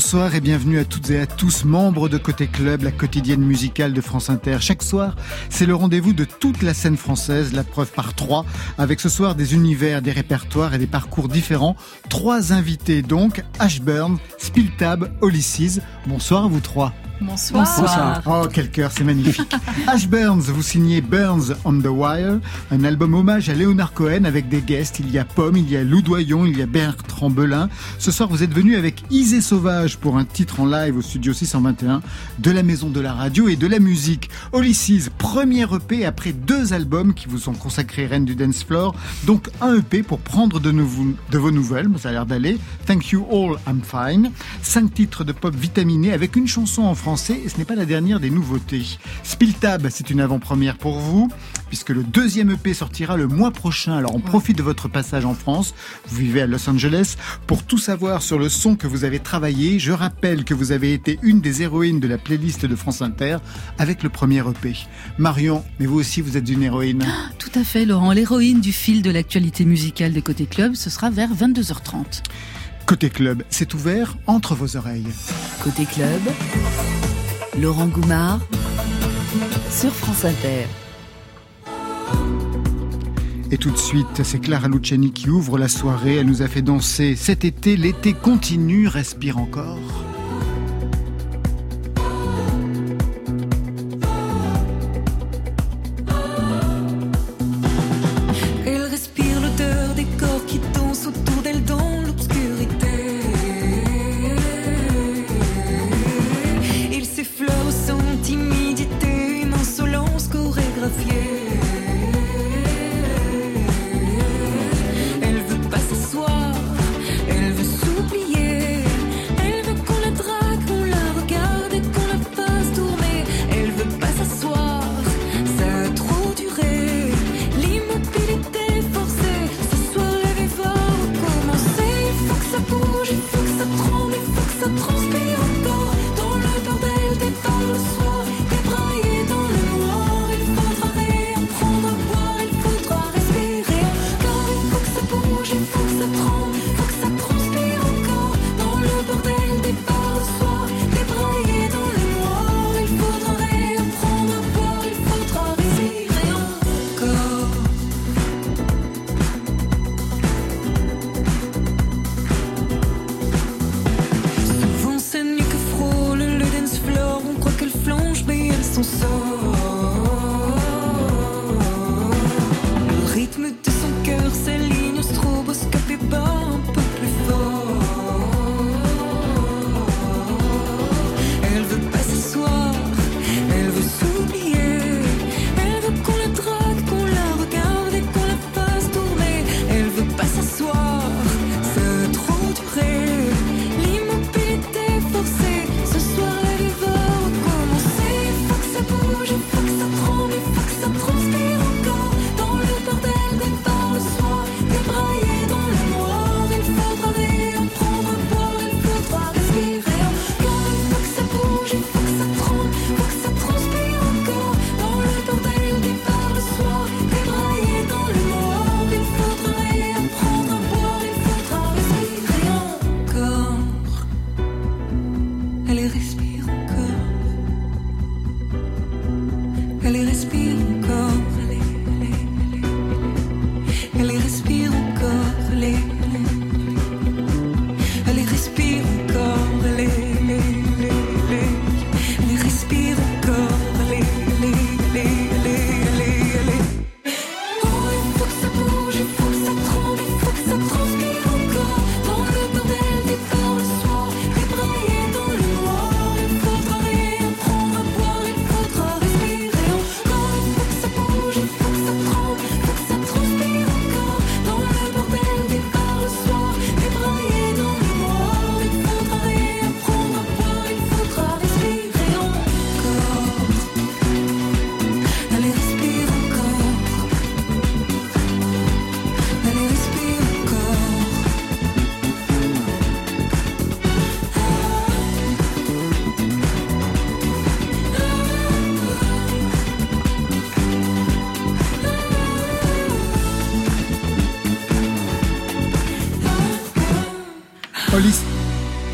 Bonsoir et bienvenue à toutes et à tous, membres de Côté Club, la quotidienne musicale de France Inter. Chaque soir, c'est le rendez-vous de toute la scène française, la preuve par trois, avec ce soir des univers, des répertoires et des parcours différents. Trois invités donc, Ashburn, Spiltab, Olysses. Bonsoir à vous trois. Bonsoir. Oh, quel cœur, c'est magnifique. Ash Burns, vous signez Burns on the Wire, un album hommage à Léonard Cohen avec des guests. Il y a Pomme, il y a Lou Doyon, il y a Bertrand Belin. Ce soir, vous êtes venu avec Isée Sauvage pour un titre en live au studio 621 de la Maison de la Radio et de la Musique. Olysses, premier EP après deux albums qui vous sont consacrés Reine du Dance Floor. Donc un EP pour prendre de, de vos nouvelles, ça a l'air d'aller. Thank you all, I'm fine. Cinq titres de pop vitaminé avec une chanson en français et ce n'est pas la dernière des nouveautés. Spiltab, c'est une avant-première pour vous, puisque le deuxième EP sortira le mois prochain. Alors on profite de votre passage en France, vous vivez à Los Angeles, pour tout savoir sur le son que vous avez travaillé. Je rappelle que vous avez été une des héroïnes de la playlist de France Inter avec le premier EP. Marion, mais vous aussi vous êtes une héroïne. Ah, tout à fait Laurent, l'héroïne du fil de l'actualité musicale des côtés club, ce sera vers 22h30. Côté club, c'est ouvert entre vos oreilles. Côté club, Laurent Goumard sur France Inter. Et tout de suite, c'est Clara Luciani qui ouvre la soirée. Elle nous a fait danser cet été. L'été continue, respire encore.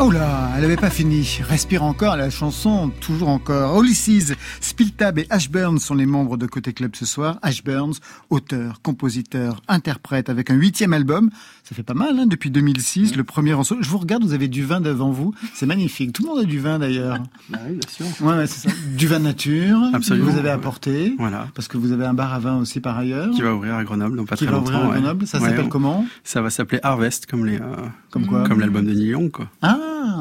Oh là, elle n'avait pas fini. Respire encore la chanson, toujours encore. Ulysses, Spiltab et Ashburn sont les membres de Côté Club ce soir. Ashburns, auteur, compositeur, interprète, avec un huitième album. Ça fait pas mal, hein, depuis 2006, le premier en solo. Je vous regarde, vous avez du vin devant vous. C'est magnifique. Tout le monde a du vin d'ailleurs. Bah oui, bien sûr. Ouais, c'est ça. Du vin nature. Absolument. Vous avez apporté. Voilà. Parce que vous avez un bar à vin aussi par ailleurs. Qui va ouvrir à Grenoble dans pas Qui très va longtemps. ouvrir à ouais. Grenoble. Ça Ouais, s'appelle on- comment Ça va s'appeler Harvest, comme les, euh, Comme quoi comme l'album de Neil Young, quoi. Ah,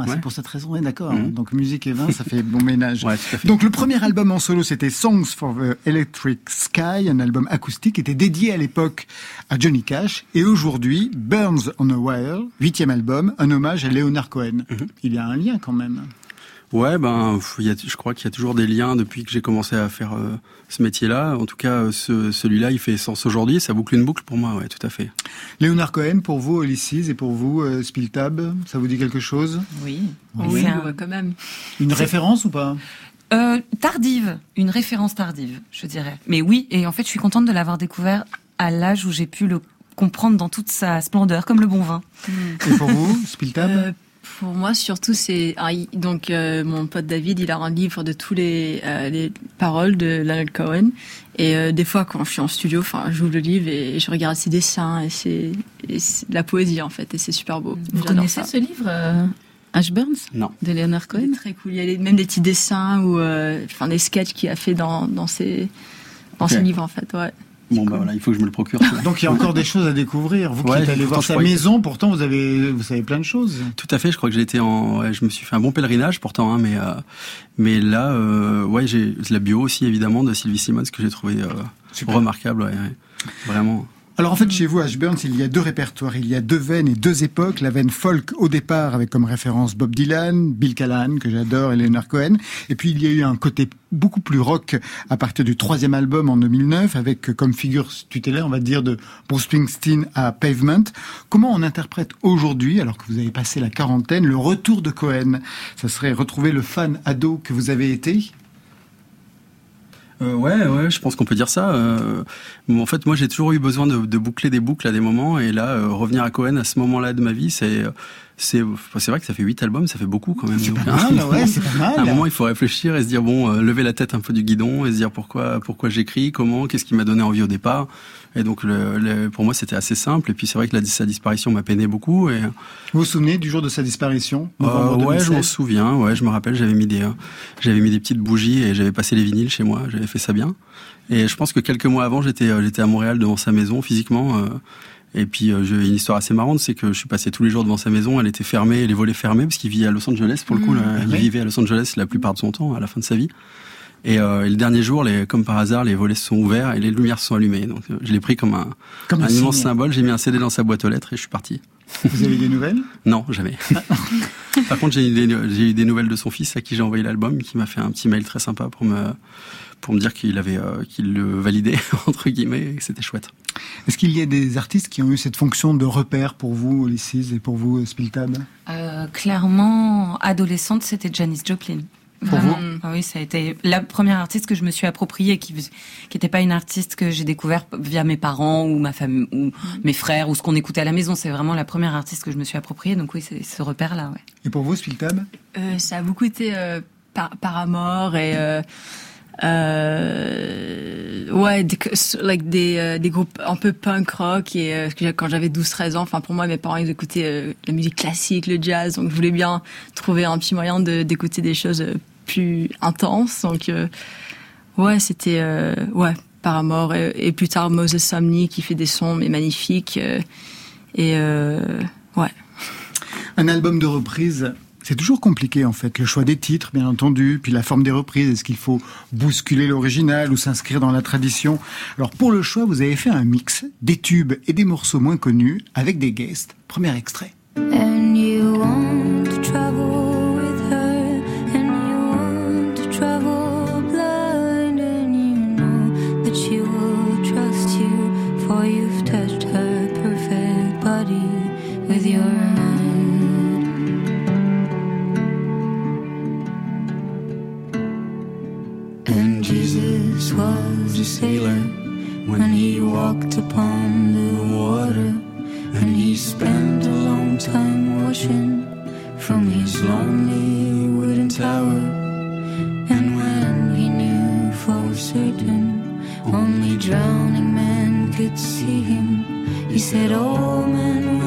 c'est pour cette raison. D'accord. Mhm. Donc musique et vin, ça fait bon ménage. Donc le premier album en solo, c'était Songs for the Electric Sky, un album acoustique, était dédié à l'époque à Johnny Cash, et aujourd'hui, Burns on a Wire, huitième album, un hommage à Leonard Cohen. Mhm. Il y a un lien quand même. Ouais, ben, y a, je crois qu'il y a toujours des liens depuis que j'ai commencé à faire euh, ce métier-là. En tout cas, euh, ce, celui-là, il fait sens aujourd'hui. Ça boucle une boucle pour moi, ouais, tout à fait. Leonard Cohen, pour vous, Ulysses, et pour vous, euh, Spiltab, ça vous dit quelque chose? Oui, Oui. c'est un- quand même. Une référence ou pas? Euh, tardive, une référence tardive, je dirais. Mais oui, et en fait, je suis contente de l'avoir découvert à l'âge où j'ai pu le comprendre dans toute sa splendeur, comme le bon vin. Et pour vous, Spiltab Euh, pour moi, surtout, c'est ah, donc euh, mon pote David, il a un livre de tous les, euh, les paroles de Leonard Cohen. Et euh, des fois, quand je suis en studio, enfin, j'ouvre le livre et je regarde ses dessins et c'est de la poésie en fait, et c'est super beau. Vous connaissez ça. ce livre, euh, Ashburns, Non. de Leonard Cohen très cool. Il y a même des petits dessins ou euh, enfin des sketchs qu'il a fait dans dans ses dans Ok. ses livres en fait. Ouais. Bon, bah voilà, il faut que je me le procure. Donc il y a encore des choses à découvrir. Vous qui Ouais, êtes allé voir sa maison, pourtant vous avez, vous savez plein de choses. Tout à fait. Je crois que j'ai été en, ouais, je me suis fait un bon pèlerinage pourtant, hein, mais euh, mais là, euh, ouais, j'ai la bio aussi évidemment de Sylvie Simmons que j'ai trouvé euh, remarquable, ouais, ouais. vraiment. Alors en fait, chez vous, Ashburns, il y a deux répertoires, il y a deux veines et deux époques. La veine folk au départ, avec comme référence Bob Dylan, Bill Callahan, que j'adore, et Leonard Cohen. Et puis il y a eu un côté beaucoup plus rock à partir du troisième album en 2009, avec euh, comme figure tutélaire, on va dire, de Bruce Springsteen à Pavement. Comment on interprète aujourd'hui, alors que vous avez passé la quarantaine, le retour de Cohen? Ça serait retrouver le fan ado que vous avez été? Euh, ouais, ouais, je pense qu'on peut dire ça. Euh, en fait, moi, j'ai toujours eu besoin de, de boucler des boucles à des moments, et là, euh, revenir à Cohen à ce moment-là de ma vie, c'est, c'est, vrai que ça fait huit albums, ça fait beaucoup quand même. C'est pas ouais, c'est pas mal. À un moment, il faut réfléchir et se dire bon, euh, lever la tête un peu du guidon et se dire pourquoi, pourquoi j'écris, comment, qu'est-ce qui m'a donné envie au départ. Et donc, le, le- pour moi, c'était assez simple. Et puis, c'est vrai que la, sa disparition m'a peiné beaucoup. Et Vous vous souvenez du jour de sa disparition euh, ouais, je 2016? m'en souviens. Ouais, je me rappelle. J'avais mis des, euh, j'avais mis des petites bougies et j'avais passé les vinyles chez moi. J'avais fait ça bien. Et je pense que quelques mois avant, j'étais, euh, j'étais à Montréal devant sa maison physiquement. euh, et puis, euh, j'ai une histoire assez marrante, c'est que je suis passé tous les jours devant sa maison. Elle était fermée, les volets fermés, parce qu'il vit à Los Angeles pour le coup. là. il vivait à Los Angeles la plupart de son temps, à la fin de sa vie. Et, euh, et le dernier jour, les, comme par hasard, les volets se sont ouverts et les lumières se sont allumées. Donc, euh, je l'ai pris comme un, Comme un un immense signe. symbole. J'ai mis un CD dans sa boîte aux lettres et je suis parti. Vous avez des nouvelles? Non, jamais. Par contre, j'ai eu, des, j'ai eu des nouvelles de son fils à qui j'ai envoyé l'album, qui m'a fait un petit mail très sympa pour me pour me dire qu'il avait euh, qu'il le validait entre guillemets et que c'était chouette. Est-ce qu'il y a des artistes qui ont eu cette fonction de repère pour vous, Ulysses, et pour vous, Spiltab Euh, clairement, adolescente, c'était Janis Joplin. Pour Vraiment. Ah oui, ça a été la première artiste que je me suis appropriée, qui qui n'était pas une artiste que j'ai découvert via mes parents ou ma famille ou mes frères ou ce qu'on écoutait à la maison. C'est vraiment la première artiste que je me suis appropriée. Donc oui, c'est ce repère-là. Ouais. Et pour vous, Spiltab Euh, ça a beaucoup été euh, par, Paramore et euh, euh, ouais des, like des, euh, des groupes un peu punk rock et euh, quand j'avais 12-13 ans enfin pour moi mes parents ils écoutaient euh, la musique classique le jazz donc je voulais bien trouver un petit moyen de d'écouter des choses euh, plus intenses donc euh, ouais c'était euh, ouais Paramore et, et plus tard Moses Sumney qui fait des sons mais magnifiques euh, et euh, ouais Un album de reprise, c'est toujours compliqué en fait. Le choix des titres, bien entendu, puis la forme des reprises. Est-ce qu'il faut bousculer l'original ou s'inscrire dans la tradition? Alors pour le choix, vous avez fait un mix des tubes et des morceaux moins connus avec des guests. Premier extrait. And you want to with your hand. And Jesus was a sailor when he walked upon the water. And he spent a long time washing from his lonely wooden tower. And when he knew for certain only drowning men could see him, he said, oh, All men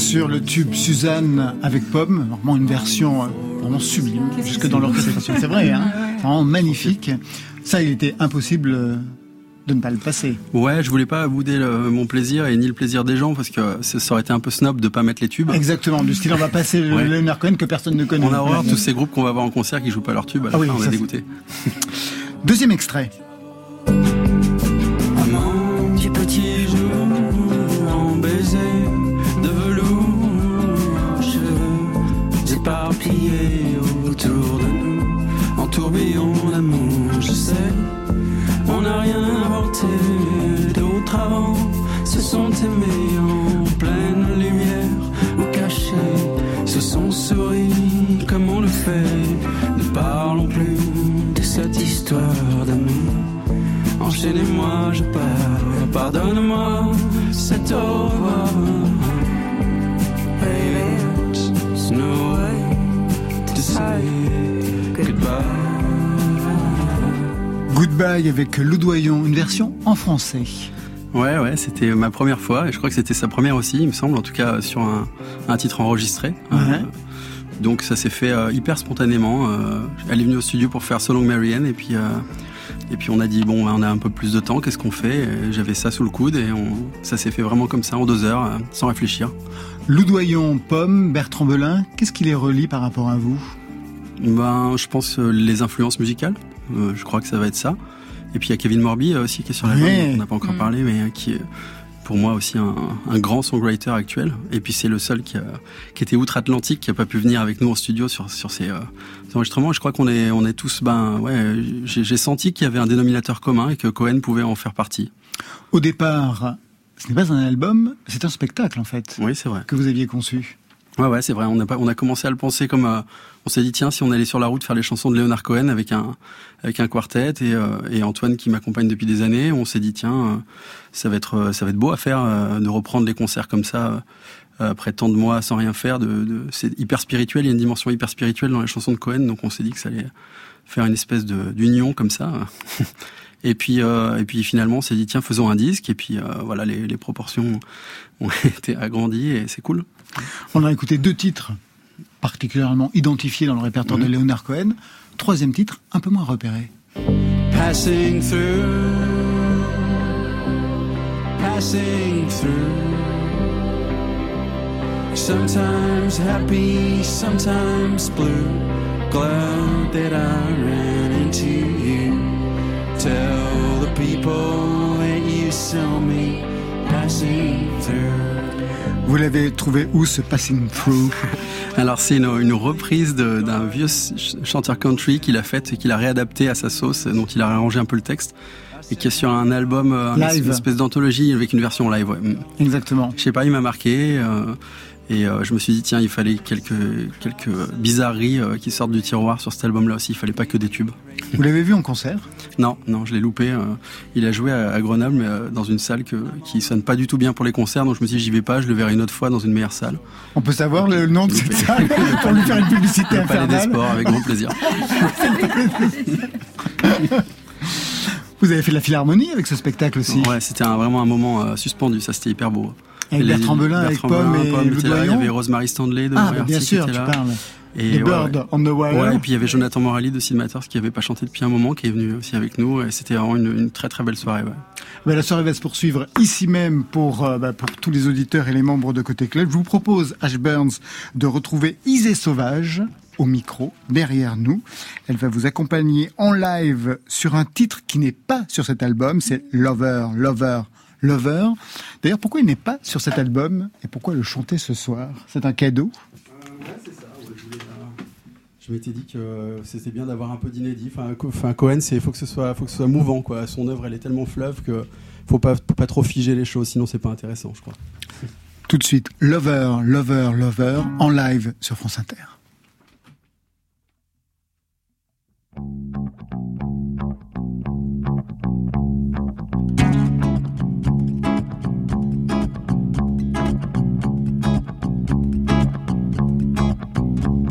sûr, le tube Suzanne avec Pomme, vraiment une version euh, vraiment sublime, jusque dans l'orchestration. C'est vrai, hein vraiment magnifique. Ça, il était impossible euh, de ne pas le passer. Ouais, je voulais pas bouder le- mon plaisir et ni le plaisir des gens parce que ça, ça aurait été un peu snob de pas mettre les tubes. Exactement, du style on va passer le Ouais. Leonard Cohen que personne ne connaît. On a horreur tous ces groupes qu'on va voir en concert qui jouent pas leurs tubes. À la Ah oui, fin, on ça, est dégoûté. Deuxième extrait. Tourbillon d'amour, je sais, on n'a rien inventé d'autre avant, se sont aimés en pleine lumière ou cachés, se sont souris comme on le fait, ne parlons plus de cette histoire d'amour. Enchaînez-moi, je pars. Pardonne-moi cet au. Avec Loudoyon, une version en français. Ouais, ouais, c'était ma première fois et je crois que c'était sa première aussi, il me semble, en tout cas sur un, un titre enregistré. Ouais. Euh, donc ça s'est fait euh, hyper spontanément. Euh, elle est venue au studio pour faire So Long Marianne et puis et puis on a dit bon, on a un peu plus de temps, qu'est-ce qu'on fait? J'avais ça sous le coude et on, ça s'est fait vraiment comme ça en deux heures, sans réfléchir. Loudoyon, Pomme, Bertrand Belin, qu'est-ce qui les relie par rapport à vous? Ben, je pense les influences musicales. Euh, je crois que ça va être ça. Et puis il y a Kevin Morby euh, aussi qui est sur l'album. Ouais. On n'a pas encore Mm. parlé, mais euh, qui est pour moi aussi un, un grand songwriter actuel. Et puis c'est le seul qui, a, qui était outre-Atlantique, qui a pas pu venir avec nous en studio sur sur ces, euh, ces enregistrements. Je crois qu'on est on est tous ben ouais. J'ai j'ai senti qu'il y avait un dénominateur commun et que Cohen pouvait en faire partie. Au départ, ce n'est pas un album, c'est un spectacle en fait, Oui, c'est vrai. que vous aviez conçu. Ouais, ouais, c'est vrai. On a pas, on a commencé à le penser comme, euh, on s'est dit tiens, si on allait sur la route faire les chansons de Leonard Cohen avec un, avec un quartet et, euh, et Antoine qui m'accompagne depuis des années, on s'est dit tiens, euh, ça va être, euh, ça va être beau à faire euh, de reprendre les concerts comme ça euh, après tant de mois sans rien faire. De, de, c'est hyper spirituel. Il y a une dimension hyper spirituelle dans les chansons de Cohen, donc on s'est dit que ça allait faire une espèce de d'union comme ça. Et puis, euh, et puis finalement, on s'est dit tiens, faisons un disque. Et puis euh, voilà, les, les proportions ont été agrandies et c'est cool. On a écouté deux titres particulièrement identifiés dans le répertoire de. Leonard Cohen. Troisième titre, un peu moins repéré. Passing through, passing through. Sometimes happy, sometimes blue. Glad that I ran into you. Tell the people that you saw me. Vous l'avez trouvé où ce Passing Through Alors c'est une, une reprise d'un vieux ch- chanteur country qu'il a fait et qu'il a réadapté à sa sauce, dont il a arrangé un peu le texte et qui est sur un album, euh, une espèce d'anthologie avec une version live. Ouais. Mm. Exactement. Je sais pas, il m'a marqué euh, et euh, je me suis dit tiens il fallait quelques quelques bizarreries euh, qui sortent du tiroir sur cet album-là aussi. Il fallait pas que des tubes. Vous l'avez vu en concert? Non, non, je l'ai loupé. euh, il a joué à, à Grenoble, mais dans une salle que, qui sonne pas du tout bien pour les concerts. Donc je me suis dit j'y vais pas, je le verrai une autre fois dans une meilleure salle. On peut savoir le nom de cette salle pour lui faire une publicité Le Palais des infernale Sports avec grand plaisir. Vous avez fait de la philharmonie avec ce spectacle aussi Ouais, c'était vraiment un moment suspendu, ça c'était hyper beau. Avec Bertrand Belin, avec Pomme Belin, et Pomme était là, Il y avait Rosemary Stanley de Ah, bah, bien qui sûr, était tu là. parles. Et Les ouais, Birds ouais. on the Wire. Ouais, et puis il y avait Jonathan Morelli de Sid Matters qui avait pas chanté depuis un moment, qui est venu aussi avec nous, et c'était vraiment une, une très très belle soirée. Ouais. Ben, la soirée va se poursuivre ici même pour, euh, bah, pour tous les auditeurs et les membres de Côté Club. Je vous propose, Ash Burns, de retrouver Isée Sauvage au micro, derrière nous. Elle va vous accompagner en live sur un titre qui n'est pas sur cet album, c'est Lover, Lover, Lover. D'ailleurs, pourquoi il n'est pas sur cet album et pourquoi le chanter ce soir? C'est un cadeau? Je m'étais dit que c'était bien d'avoir un peu d'inédit. Enfin, Cohen, c'est faut que ce soit, faut que ce soit mouvant, quoi. Son œuvre, elle est tellement fleuve que faut pas, faut pas trop figer les choses, sinon c'est pas intéressant, je crois. Tout de suite, Lover, Lover, Lover, en live sur France Inter.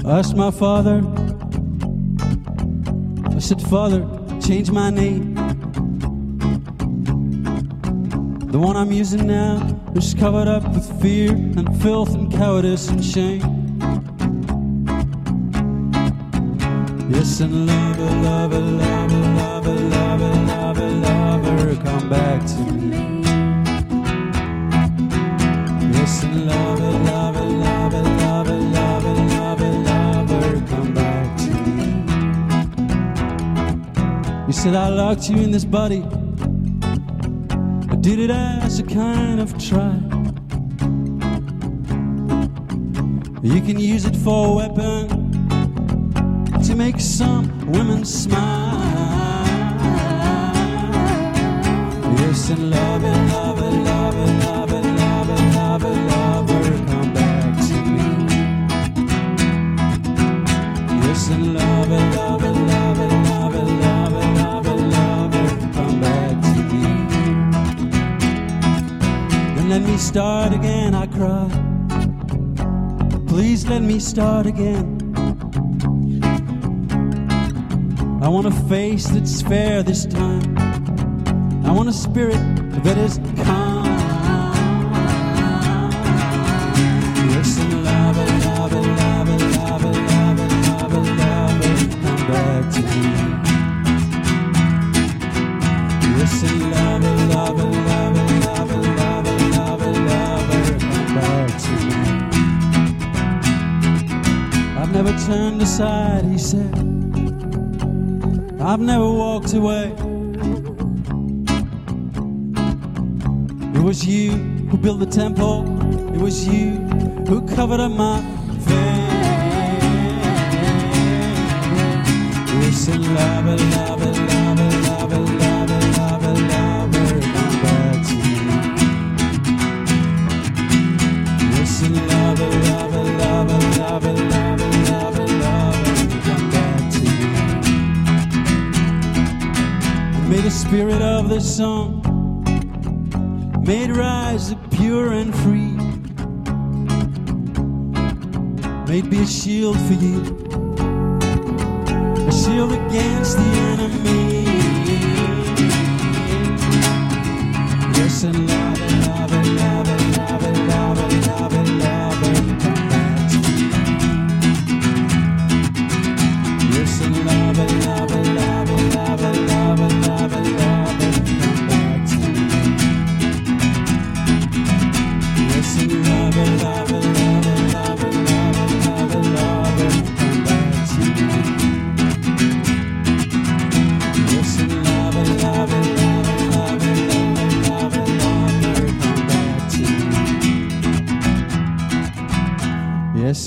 I asked my father, I said, Father, change my name. The one I'm using now is covered up with fear and filth and cowardice and shame. Yes, and lover, lover, lover, lover, lover, lover, lover, come back to me. Said I locked you in this body. I did it as a kind of try. You can use it for a weapon to make some women smile. Yes, and love it, love start again, I cry. Please let me start again. I want a face that's fair this time. I want a spirit that is turned aside, he said. I've never walked away. It was you who built the temple. It was you who covered up my face. Love it, love love spirit of this song made rise pure and free. It be a shield for you, a shield against the enemy. Yes, and love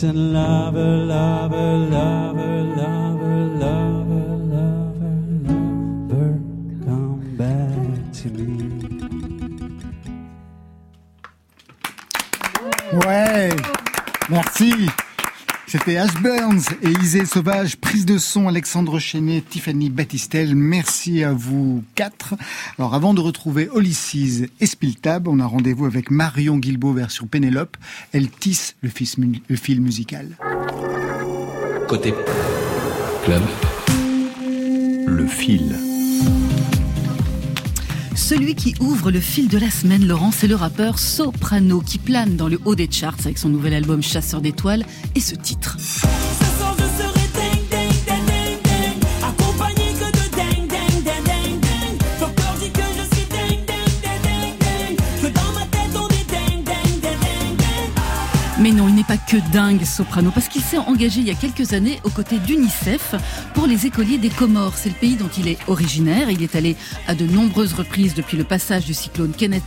and love it, love it, love it, love it, love it, love it, love it, come back to me. Ouais, merci. C'était Ash Burns et Isée Sauvage, prise de son Alexandre Chenet, Tiffany Battistel. Merci à vous quatre. Alors avant de retrouver Ulysses et Spiltab, on a rendez-vous avec Marion Guilbault version Pénélope. Elle tisse le fil musical. Côté club, le fil. Celui qui ouvre le fil de la semaine, Laurent, c'est le rappeur Soprano qui plane dans le haut des charts avec son nouvel album Chasseur d'étoiles et ce titre. Pas que dingue Soprano, parce qu'il s'est engagé il y a quelques années aux côtés d'UNICEF pour les écoliers des Comores. C'est le pays dont il est originaire. Il est allé à de nombreuses reprises depuis le passage du cyclone Kenneth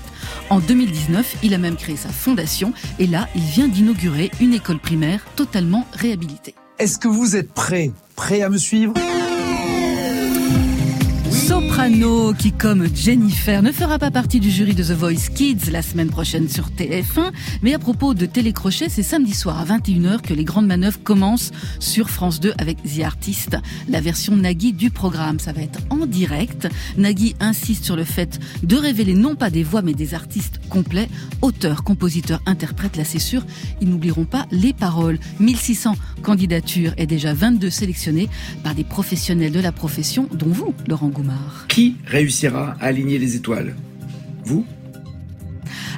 en 2019. Il a même créé sa fondation et là, il vient d'inaugurer une école primaire totalement réhabilitée. Est-ce que vous êtes prêts? Prêts à me suivre? Qui, comme Jennifer, ne fera pas partie du jury de The Voice Kids la semaine prochaine sur TF1. Mais à propos de télécrochet, c'est samedi soir à 21h que les grandes manœuvres commencent sur France 2 avec The Artist, la version Nagui du programme. Ça va être en direct. Nagui insiste sur le fait de révéler non pas des voix mais des artistes complets, auteurs, compositeurs, interprètes. Là, c'est sûr, ils n'oublieront pas les paroles. 1600 candidatures et déjà 22 sélectionnées par des professionnels de la profession, dont vous, Laurent Goumard. Qui réussira à aligner les étoiles? Vous?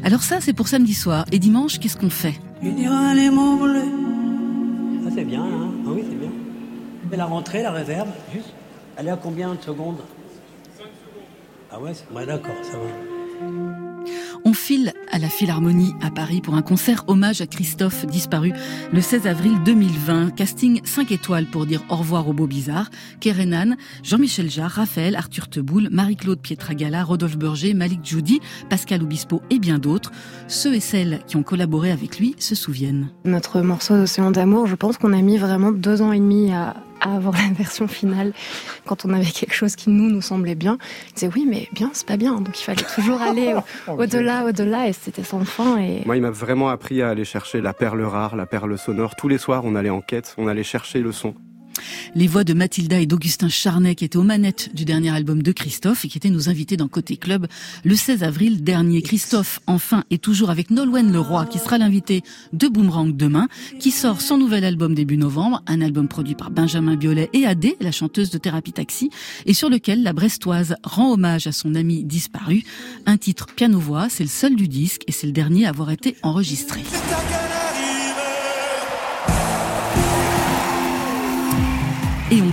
Alors ça, c'est pour samedi soir. Et dimanche, qu'est-ce qu'on fait? Il dira les mots bleus. Ça c'est bien, hein Ah oui, c'est bien. Et la rentrée, la réverbe, juste. Elle est à combien de secondes? 5 secondes. Ah ouais, ouais d'accord, ça va. On file à la Philharmonie à Paris pour un concert hommage à Christophe disparu le 16 avril 2020. Casting 5 étoiles pour dire au revoir au beau bizarre. Kerenan, Jean-Michel Jarre, Raphaël, Arthur Teboul, Marie-Claude Pietragala, Rodolphe Burger, Malik Djoudi, Pascal Obispo et bien d'autres. Ceux et celles qui ont collaboré avec lui se souviennent. Notre morceau d'Océan d'amour, je pense qu'on a mis vraiment deux ans et demi à, à avoir la version finale. Quand on avait quelque chose qui nous, nous semblait bien, on disait oui, mais bien, c'est pas bien. Donc il fallait toujours aller au- au-delà, au-delà, et c'était sans fin. Et Moi, il m'a vraiment appris à aller chercher la perle rare, la perle sonore. Tous les soirs, on allait en quête, on allait chercher le son. Les voix de Mathilda et d'Augustin Charnet qui étaient aux manettes du dernier album de Christophe et qui étaient nos invités dans Côté Club le 16 avril dernier. Christophe, enfin, est toujours avec Nolwenn Leroy qui sera l'invité de Boomerang demain, qui sort son nouvel album début novembre, un album produit par Benjamin Biolay et Adé, la chanteuse de Thérapie Taxi, et sur lequel la Brestoise rend hommage à son ami disparu. Un titre piano-voix, c'est le seul du disque et c'est le dernier à avoir été enregistré.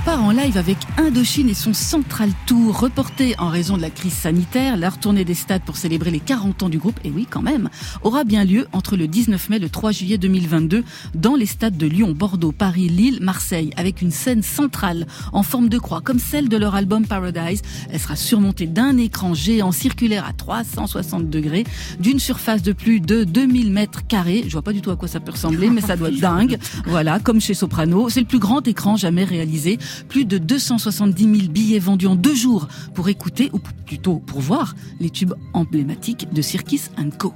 Part en live avec Indochine et son Central Tour, reporté en raison de la crise sanitaire. La retournée des stades pour célébrer les 40 ans du groupe, et oui quand même, aura bien lieu entre le 19 mai et le 3 juillet 2022 dans les stades de Lyon, Bordeaux, Paris, Lille, Marseille, avec une scène centrale en forme de croix, comme celle de leur album Paradise. Elle sera surmontée d'un écran géant circulaire à 360 degrés, d'une surface de plus de 2000 mètres carrés. Je vois pas du tout à quoi ça peut ressembler, mais ça doit être dingue. Voilà, comme chez Soprano. C'est le plus grand écran jamais réalisé. Plus de 270 000 billets vendus en deux jours pour écouter, ou plutôt pour voir, les tubes emblématiques de Circus Co.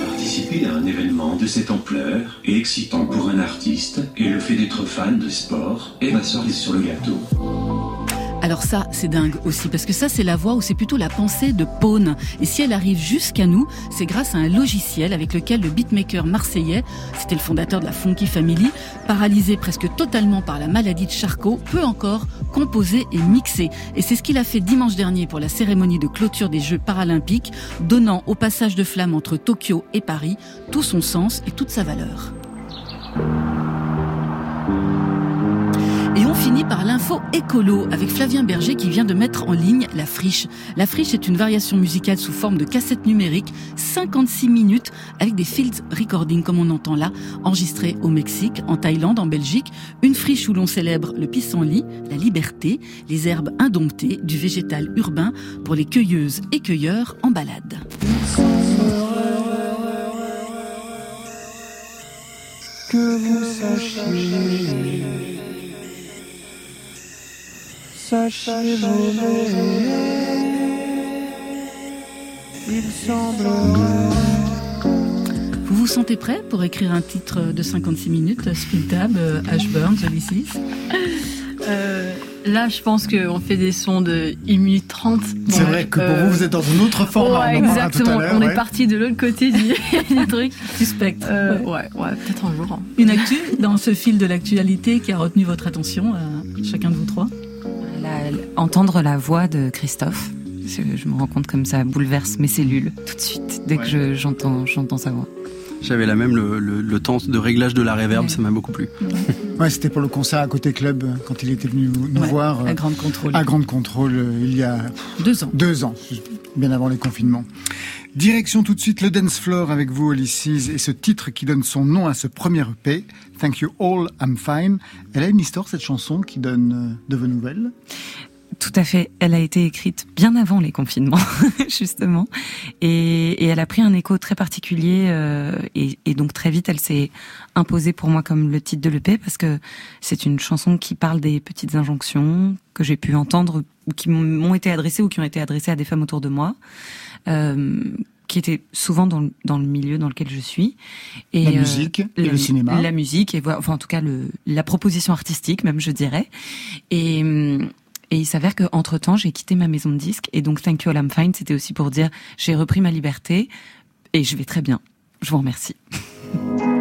Participer à un événement de cette ampleur est excitant pour un artiste et le fait d'être fan de sport est ma cerise sur le gâteau. Alors ça, c'est dingue aussi, parce que ça, c'est la voix ou c'est plutôt la pensée de Pone. Et si elle arrive jusqu'à nous, c'est grâce à un logiciel avec lequel le beatmaker marseillais, c'était le fondateur de la Funky Family, paralysé presque totalement par la maladie de Charcot, peut encore composer et mixer. Et c'est ce qu'il a fait dimanche dernier pour la cérémonie de clôture des Jeux paralympiques, donnant au passage de flamme entre Tokyo et Paris tout son sens et toute sa valeur. On finit par l'info écolo avec Flavien Berger qui vient de mettre en ligne la friche. La friche est une variation musicale sous forme de cassette numérique, 56 minutes avec des field recordings comme on entend là, enregistrés au Mexique, en Thaïlande, en Belgique. Une friche où l'on célèbre le pissenlit, la liberté, les herbes indomptées, du végétal urbain pour les cueilleuses et cueilleurs en balade. Que vous sachiez, il semblerait. Vous vous sentez prêt pour écrire un titre de 56 minutes, Split Tab, euh, Ashburn, Six Euh, là, je pense qu'on fait des sons de 1 minute 30. C'est vrai que pour vous, vous êtes dans un autre format. Ouais, on en parlera tout à exactement. On ouais. est parti de l'autre côté du, du truc. Suspect. Euh, ouais, ouais, peut-être un jour. hein. Une actu dans ce fil de l'actualité qui a retenu votre attention, euh, chacun de vous trois entendre la voix de Christophe, je, me rends compte comme ça bouleverse mes cellules tout de suite dès que je- j'entends j'entends sa voix. J'avais la même, le, le- le temps de réglage de la réverb, Ouais. ça m'a beaucoup plu. Ouais, c'était pour le concert à côté club euh, quand il était venu nous Ouais, voir à euh, grande contrôle. à Grande Contrôle euh, il y a Deux ans. deux ans, bien avant les confinements. Direction tout de suite le dance floor avec vous, Ulysses, et ce titre qui donne son nom à ce premier EP, Thank You All, I'm Fine. Elle a une histoire cette chanson qui donne euh, de vos nouvelles? Tout à fait. Elle a été écrite bien avant les confinements, justement, et, elle a pris un écho très particulier. euh, et, et donc très vite, elle s'est imposée pour moi comme le titre de l'EP parce que c'est une chanson qui parle des petites injonctions que j'ai pu entendre ou qui m'ont été adressées ou qui ont été adressées à des femmes autour de moi. Euh, qui étaient souvent dans le, dans le milieu dans lequel je suis. Et, La euh, musique et la- le cinéma. La musique, et enfin en tout cas le, la proposition artistique même, je dirais. Et, hum, et il s'avère qu'entre temps, j'ai quitté ma maison de disques, et donc Thank You All I'm Fine, c'était aussi pour dire j'ai repris ma liberté, et je vais très bien. Je vous remercie.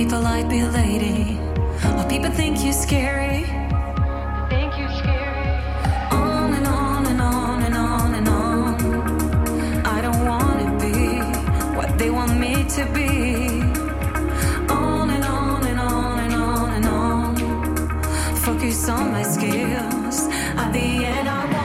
Be polite, be a lady. Or people think you're scary. Think you're scary. On and on and on and on and on. I don't wanna be what they want me to be. On and on and on and on and on focus on my skills. At the end, I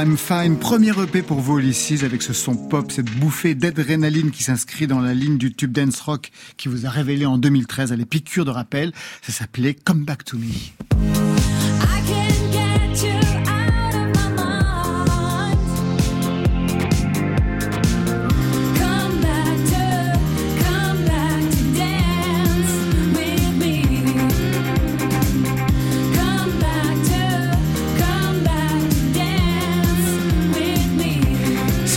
I'm fine. Premier EP pour vous, Ulysses, avec ce son pop, cette bouffée d'adrénaline qui s'inscrit dans la ligne du tube dance rock qui vous a révélé en 2013 à les piqûres de rappel. Ça s'appelait Come Back to Me.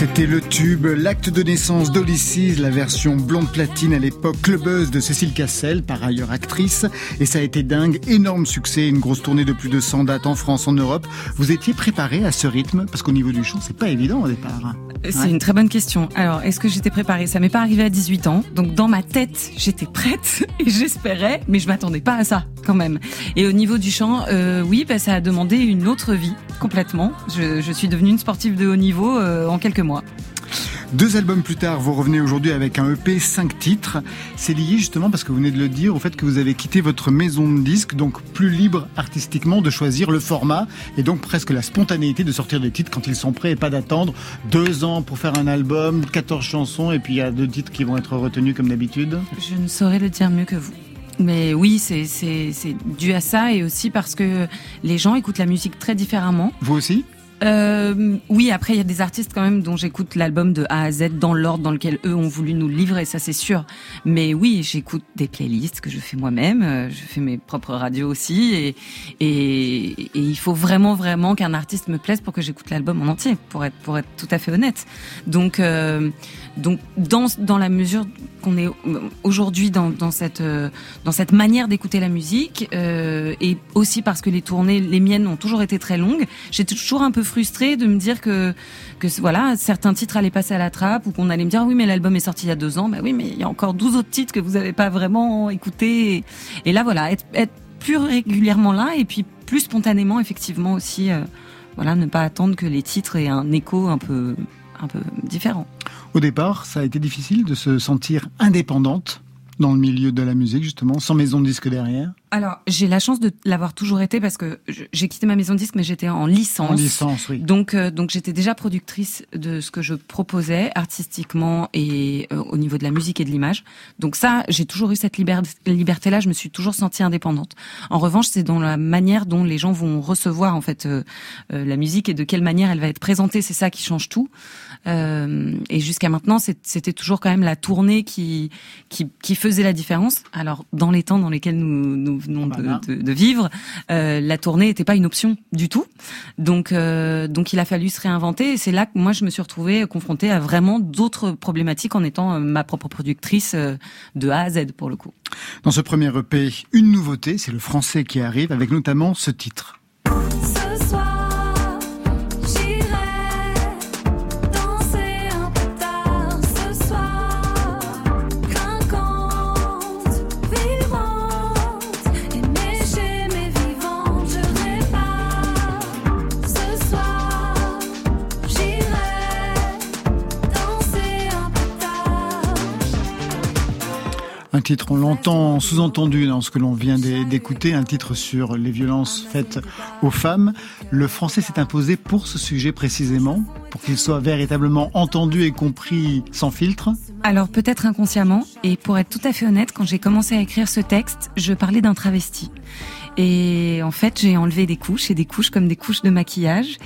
C'était le tube, l'acte de naissance d'Olysses, la version blonde platine à l'époque clubeuse de Cécile Cassel, par ailleurs actrice. Et ça a été dingue, énorme succès, une grosse tournée de plus de 100 dates en France, en Europe. Vous étiez préparé à ce rythme? Parce qu'au niveau du chant, c'est pas évident au départ. C'est Ouais. une très bonne question. Alors, est-ce que j'étais préparée? Ça m'est pas arrivé à 18 ans. Donc, dans ma tête, j'étais prête et j'espérais, mais je m'attendais pas à ça, quand même. Et au niveau du chant, euh, oui, bah, ça a demandé une autre vie, complètement. Je, je suis devenue une sportive de haut niveau euh, en quelques mois. Deux albums plus tard, vous revenez aujourd'hui avec un EP, cinq titres. C'est lié justement parce que vous venez de le dire au fait que vous avez quitté votre maison de disques, donc plus libre artistiquement de choisir le format et donc presque la spontanéité de sortir des titres quand ils sont prêts et pas d'attendre deux ans pour faire un album, 14 chansons et puis il y a deux titres qui vont être retenus comme d'habitude. Je ne saurais le dire mieux que vous. Mais oui, c'est dû à ça et aussi parce que les gens écoutent la musique très différemment. Vous aussi? Euh, oui, après il y a des artistes quand même dont j'écoute l'album de A à Z dans l'ordre dans lequel eux ont voulu nous le livrer, ça c'est sûr. Mais oui, j'écoute des playlists que je fais moi-même, euh, je fais mes propres radios aussi, et, il faut vraiment vraiment qu'un artiste me plaise pour que j'écoute l'album en entier, pour être pour être tout à fait honnête. Donc euh, donc dans dans la mesure qu'on est aujourd'hui dans dans cette euh, dans cette manière d'écouter la musique euh, et aussi parce que les tournées les miennes ont toujours été très longues, j'étais toujours un peu frustrée de me dire que que voilà certains titres allaient passer à la trappe ou qu'on allait me dire oui mais l'album est sorti il y a deux ans, bah oui mais il y a encore 12 autres titres que vous avez pas vraiment écoutés. Et, et là voilà être, être plus régulièrement là et puis plus spontanément effectivement aussi euh, voilà ne pas attendre que les titres aient un écho un peu Au départ, ça a été difficile de se sentir indépendante dans le milieu de la musique, justement, sans maison de disque derrière. Alors, j'ai la chance de l'avoir toujours été parce que j'ai quitté ma maison de disque, mais j'étais en licence. En licence, oui. Donc, euh, donc j'étais déjà productrice de ce que je proposais artistiquement et euh, au niveau de la musique et de l'image. Donc ça, j'ai toujours eu cette liber- liberté-là. Je me suis toujours sentie indépendante. En revanche, c'est dans la manière dont les gens vont recevoir en fait euh, la musique et de quelle manière elle va être présentée. C'est ça qui change tout. Euh, et jusqu'à maintenant, c'était toujours quand même la tournée qui, qui qui faisait la différence. Alors, dans les temps dans lesquels nous nous venons de- Voilà. de, de vivre, euh, la tournée n'était pas une option du tout. Donc, euh, donc il a fallu se réinventer. Et c'est là que moi je me suis retrouvée confrontée à vraiment d'autres problématiques en étant ma propre productrice de A à Z pour le coup. Dans ce premier EP, une nouveauté, c'est le français qui arrive, avec notamment ce titre. Un titre, on l'entend sous-entendu dans ce que l'on vient d'é- d'écouter, un titre sur les violences faites aux femmes. Le français s'est imposé pour ce sujet précisément, pour qu'il soit véritablement entendu et compris sans filtre. Alors peut-être inconsciemment, et pour être tout à fait honnête, quand j'ai commencé à écrire ce texte, je parlais d'un travesti. Et en fait, j'ai enlevé des couches et des couches comme des couches de maquillage.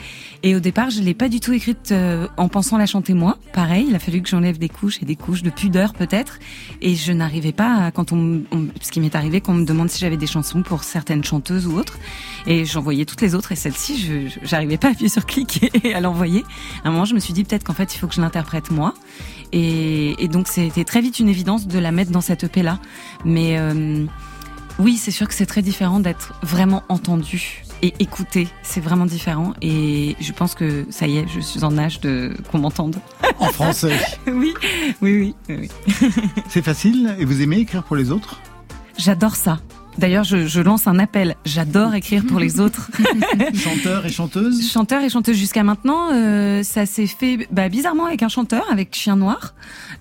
Et au départ, je l'ai pas du tout écrite euh, en pensant la chanter moi. Pareil, il a fallu que j'enlève des couches et des couches de pudeur peut-être. Et je n'arrivais pas, à- quand on, on- ce qui m'est arrivé, qu'on me demande si j'avais des chansons pour certaines chanteuses ou autres. Et j'envoyais toutes les autres et celle-ci, je j'arrivais pas à appuyer sur clic et à l'envoyer. À un moment, je me suis dit peut-être qu'en fait, il faut que je l'interprète moi. Et, et donc, c'était très vite une évidence de la mettre dans cette EP là. Mais euh, oui, c'est sûr que c'est très différent d'être vraiment entendu et écouté. C'est vraiment différent. Et je pense que ça y est, je suis en âge de qu'on m'entende. En français. oui, oui, oui, oui. oui. C'est facile et vous aimez écrire pour les autres? J'adore ça. D'ailleurs, je, je lance un appel. J'adore écrire pour les autres. Chanteur et chanteuse Chanteur et chanteuse jusqu'à maintenant, euh, ça s'est fait bah, bizarrement avec un chanteur, avec Chien Noir.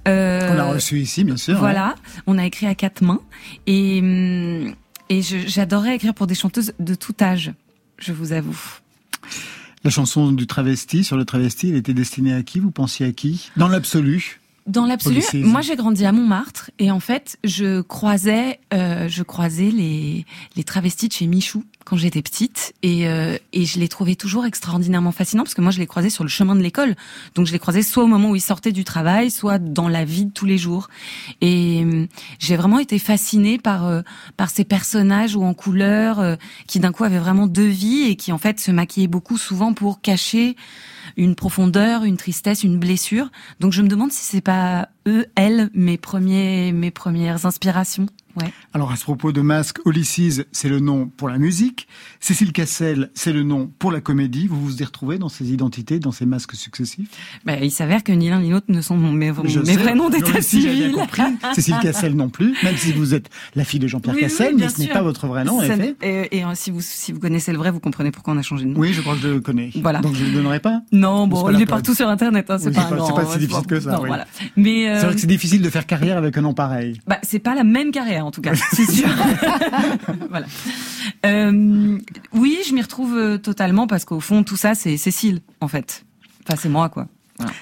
Euh, On l'a reçu ici, bien sûr. hein. Voilà, on a écrit à quatre mains et hum, et j'adorais écrire pour des chanteuses de tout âge. Je vous avoue. La chanson du travesti, sur le travesti, elle était destinée à qui? Vous pensiez à qui? Dans l'absolu Dans l'absolu, moi j'ai grandi à Montmartre et en fait je croisais, euh, je croisais les les travestis de chez Michou quand j'étais petite et euh, et je les trouvais toujours extraordinairement fascinants parce que moi je les croisais sur le chemin de l'école, donc je les croisais soit au moment où ils sortaient du travail, soit dans la vie de tous les jours. Et euh, j'ai vraiment été fascinée par euh, par ces personnages ou en couleur euh, qui d'un coup avaient vraiment deux vies et qui en fait se maquillaient beaucoup souvent pour cacher une profondeur, une tristesse, une blessure. Donc je me demande si c'est pas eux, elles, mes premiers, mes premières inspirations. Ouais. Alors à ce propos de Masque, Ulysses, c'est le nom pour la musique. Cécile Cassel, c'est le nom pour la comédie. Vous vous y retrouvez dans ces identités, dans ces masques successifs? Bah, il s'avère que ni l'un ni l'autre ne sont mes, Je mes sais, vrais noms d'état civil. Cécile Cassel non plus, même si vous êtes la fille de Jean-Pierre Oui, Cassel, mais ce n'est pas votre vrai nom, en effet. Et, et, euh, si vous si vous connaissez le vrai, vous comprenez pourquoi on a changé de nom. Oui, je crois que je le connais. Voilà. Donc je ne le donnerai pas Non, bon, il est partout sur Internet. Hein, c'est Oui, pas, si difficile que ça, Non, oui. voilà. Mais C'est vrai que c'est difficile de faire carrière avec un nom pareil. Bah, c'est pas la même carrière en tout cas, c'est sûr. voilà. Euh, oui, je m'y retrouve euh, totalement parce qu'au fond, tout ça, c'est Cécile, en fait. Enfin, c'est moi, quoi. Voilà.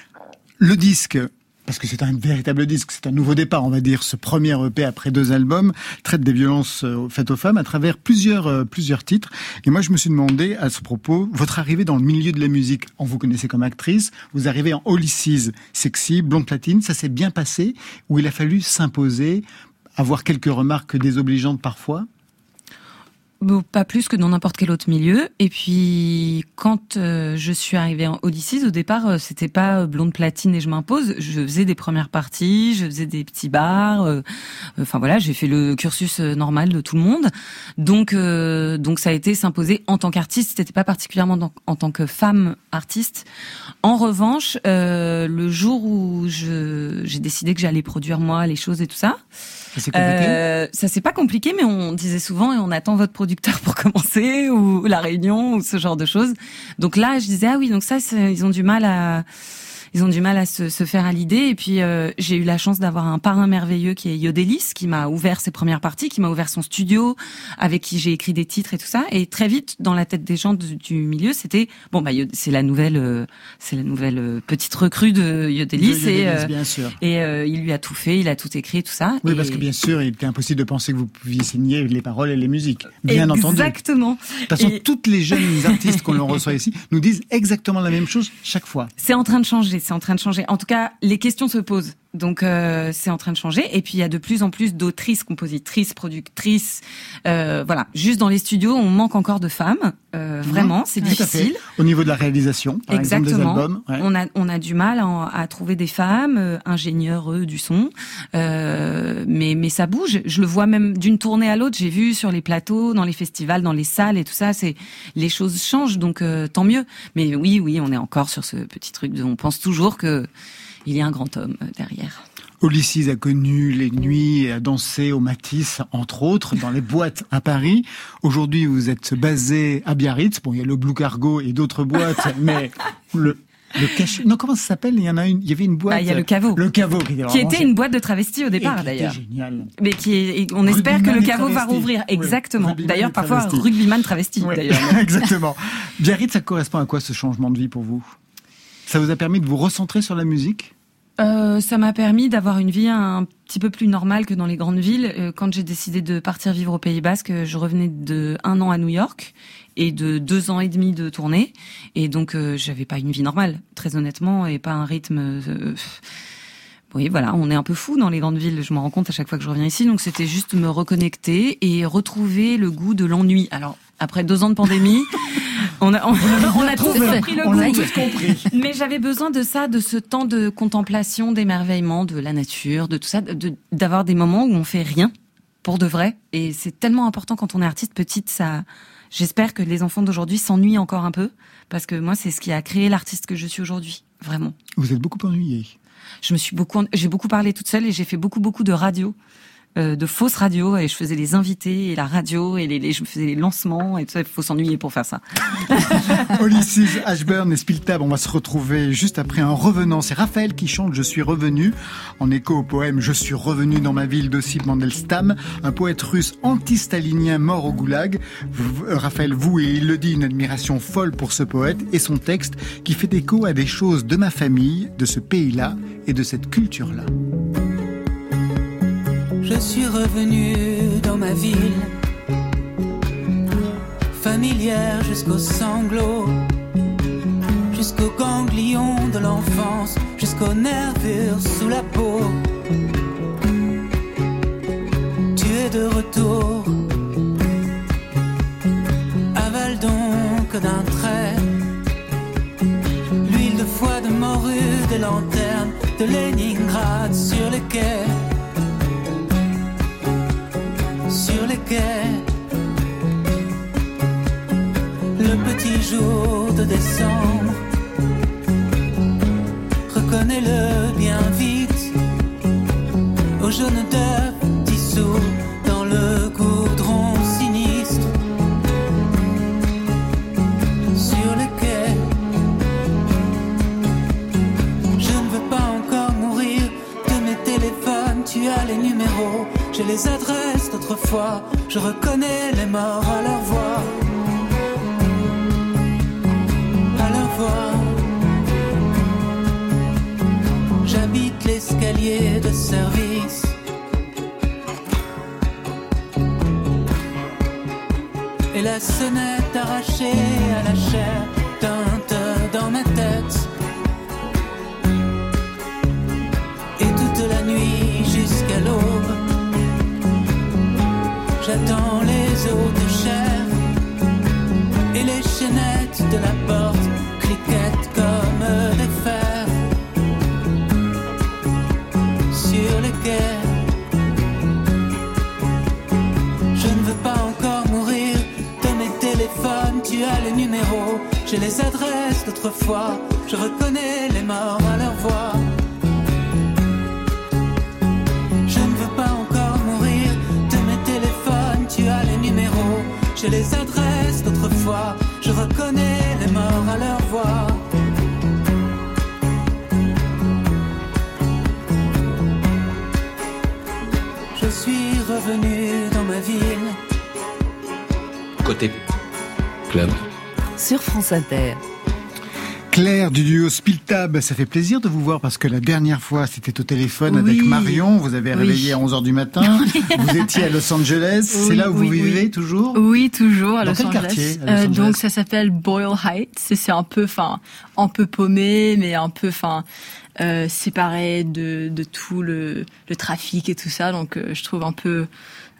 Le disque, parce que c'est un véritable disque, c'est un nouveau départ, on va dire, ce premier EP après deux albums, traite des violences euh, faites aux femmes à travers plusieurs, euh, plusieurs titres. Et moi, je me suis demandé, à ce propos, votre arrivée dans le milieu de la musique, on vous connaissait comme actrice, vous arrivez en Ulysses, sexy, blonde platine, ça s'est bien passé, ou il a fallu s'imposer, avoir quelques remarques désobligeantes parfois? Bon, pas plus que dans n'importe quel autre milieu. Et puis, quand euh, je suis arrivée en Odysseys, au départ, euh, c'était pas euh, blonde platine et je m'impose. Je faisais des premières parties, je faisais des petits bars. euh, Enfin voilà, j'ai fait le cursus euh, normal de tout le monde. Donc, euh, donc ça a été s'imposer en tant qu'artiste. C'était pas particulièrement en tant que femme artiste. En revanche, euh, le jour où j'ai décidé que j'allais produire moi les choses et tout ça. Compliqué Euh, ça c'est pas compliqué, mais on disait souvent et on attend votre producteur pour commencer ou la réunion ou ce genre de choses. Donc là, je disais ah oui, donc ça ils ont du mal à ils ont du mal à se, se faire à l'idée. Et puis euh, j'ai eu la chance d'avoir un parrain merveilleux qui est Yodelis, qui m'a ouvert ses premières parties, qui m'a ouvert son studio, avec qui j'ai écrit des titres et tout ça. Et très vite, dans la tête des gens du, du milieu, c'était bon bah c'est la nouvelle, euh, c'est la nouvelle euh, petite recrue de Yodelis. De Yodelis, et bien sûr. et il lui a tout fait, il a tout écrit, tout ça. Oui, Et- parce que bien sûr, il était impossible de penser que vous pouviez signer les paroles et les musiques. Bien entendu. Exactement. De toute façon, Et- toutes les jeunes artistes qu'on reçoit ici nous disent exactement la même chose chaque fois. C'est en train de changer, c'est en train de changer. En tout cas, les questions se posent. Donc euh, c'est en train de changer. Et puis il y a de plus en plus d'autrices, compositrices, productrices. Euh, voilà, juste dans les studios, on manque encore de femmes. Euh, vraiment, c'est fait. difficile. Au niveau de la réalisation, par exemple, Exactement. des albums. ouais. On a on a du mal à, à trouver des femmes euh, ingénieurs eux, du son, Euh, mais mais ça bouge. Je le vois même d'une tournée à l'autre. J'ai vu sur les plateaux, dans les festivals, dans les salles et tout ça. C'est les choses changent, donc euh, tant mieux. Mais oui, oui, on est encore sur ce petit truc. De, on pense toujours que il y a un grand homme euh, derrière. Ulysses a connu les nuits et a dansé au Matisse, entre autres, dans les boîtes à Paris. Aujourd'hui, vous êtes basé à Biarritz. Bon, il y a le Blue Cargo et d'autres boîtes, mais le, le cachet. Non, comment ça s'appelle? Il y en a une. Il y avait une boîte. Bah, il y a le caveau. Le caveau qui était, Qui était une boîte de travestis au départ d'ailleurs. génial. Mais qui est, on Rugbyman espère que le caveau va rouvrir. Oui, Exactement. D'ailleurs, parfois rugbyman travesti. Oui, D'ailleurs. Exactement. Biarritz, ça correspond à quoi ce changement de vie pour vous? Ça vous a permis de vous recentrer sur la musique? Euh, ça m'a permis d'avoir une vie un petit peu plus normale que dans les grandes villes. Euh, Quand j'ai décidé de partir vivre au Pays Basque, je revenais de un an à New York et de deux ans et demi de tournée. Et donc, euh, j'avais pas une vie normale, très honnêtement, et pas un rythme. euh, oui, voilà, on est un peu fou dans les grandes villes. Je m'en rends compte à chaque fois que je reviens ici. Donc, c'était juste me reconnecter et retrouver le goût de l'ennui. Alors, après deux ans de pandémie, on a, on, on a tous compris le On l'a goût. tous compris. Mais j'avais besoin de ça, de ce temps de contemplation, d'émerveillement, de la nature, de tout ça, de- d'avoir des moments où on fait rien pour de vrai. Et c'est tellement important quand on est artiste petite. Ça, j'espère que les enfants d'aujourd'hui s'ennuient encore un peu, parce que moi, c'est ce qui a créé l'artiste que je suis aujourd'hui, vraiment. Vous êtes beaucoup ennuyé. Je me suis beaucoup, j'ai beaucoup parlé toute seule et j'ai fait beaucoup, beaucoup de radio. Euh, de fausses radios et je faisais les invités et la radio et les, je faisais les lancements et tout ça. Il faut s'ennuyer pour faire ça. Ulysses, Ashburn et Spiltab, on va se retrouver juste après un revenant. C'est Raphaël qui chante Je suis revenu, en écho au poème Je suis revenu dans ma ville d'Ossip Mandelstam, un poète russe anti-stalinien mort au goulag. V- Raphaël vous et il le dit, une admiration folle pour ce poète et son texte qui fait écho à des choses de ma famille, de ce pays-là et de cette culture-là. Je suis revenu dans ma ville, familière jusqu'aux sanglots, jusqu'aux ganglions de l'enfance, jusqu'aux nervures sous la peau. Tu es de retour, avale donc d'un trait l'huile de foie de morue, de lanterne, de Leningrad sur sur les quais. Le petit jour de décembre, reconnais-le bien vite. Au jaune d'œuf dissous dans le goudron sinistre. Sur les quais, je ne veux pas encore mourir de mes téléphones. Tu as les numéros, je les adresse je reconnais les morts à leur voix. À leur voix. J'habite l'escalier de service. Et la sonnette arrachée à la chair teinte dans ma tête. Les eaux de chair. Et les chaînettes de la porte cliquettent comme des fers. Sur le quai, je ne veux pas encore mourir de mes téléphones. Tu as les numéros, j'ai les adresses d'autrefois. Je reconnais les morts à leur voix. J'ai les adresses d'autrefois. Je reconnais les morts à leur voix. Je suis revenu dans ma ville. Côté club. Sur France Inter. Claire du duo Spiltab, ça fait plaisir de vous voir parce que la dernière fois c'était au téléphone avec. Marion, vous avez Oui. réveillé à 11h du matin, vous étiez à Los Angeles, c'est là où vous vivez toujours Oui, toujours à Dans Los quel Angeles. quartier, à Los Euh, Angeles donc ça s'appelle Boyle Heights. C'est c'est un peu, enfin, un peu paumé, mais un peu, enfin, euh, séparé de, de tout le, le trafic et tout ça. Donc euh, je trouve un peu,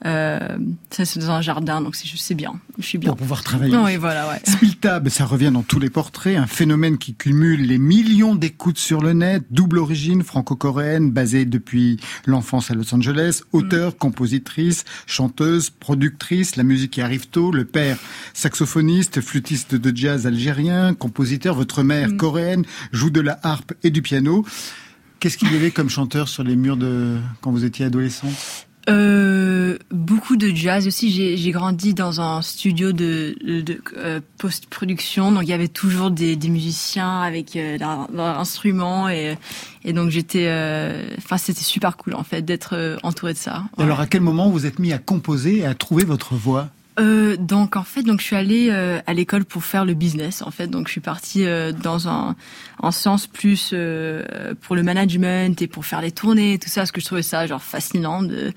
euh, ça c'est dans un jardin, donc c'est c'est bien. Je suis bien. Pour pouvoir travailler. Oui, voilà, ouais. Spiltab, ça revient dans tous les portraits, un phénomène qui cumule les millions d'écoutes sur le net, double origine franco-coréenne, basée depuis l'enfance à Los Angeles, auteur, compositrice, chanteuse, productrice, la musique qui arrive tôt, le père saxophoniste, flûtiste de jazz algérien, compositeur, votre mère coréenne, joue de la harpe et du piano. Qu'est-ce qu'il y avait comme chanteur sur les murs de quand vous étiez adolescente? Euh, beaucoup de jazz aussi. J'ai grandi dans un studio de, de, de, euh, post-production, donc il y avait toujours des, des musiciens avec euh, leur, leur instrument et, et donc j'étais, euh, enfin c'était super cool en fait d'être euh, entouré de ça. Alors à quel moment vous êtes mis à composer et à trouver votre voix? Euh, donc en fait, donc je suis allée euh, à l'école pour faire le business. En fait, donc je suis partie euh, dans un, un sens plus euh, pour le management et pour faire les tournées, et tout ça, parce que je trouvais ça genre fascinant de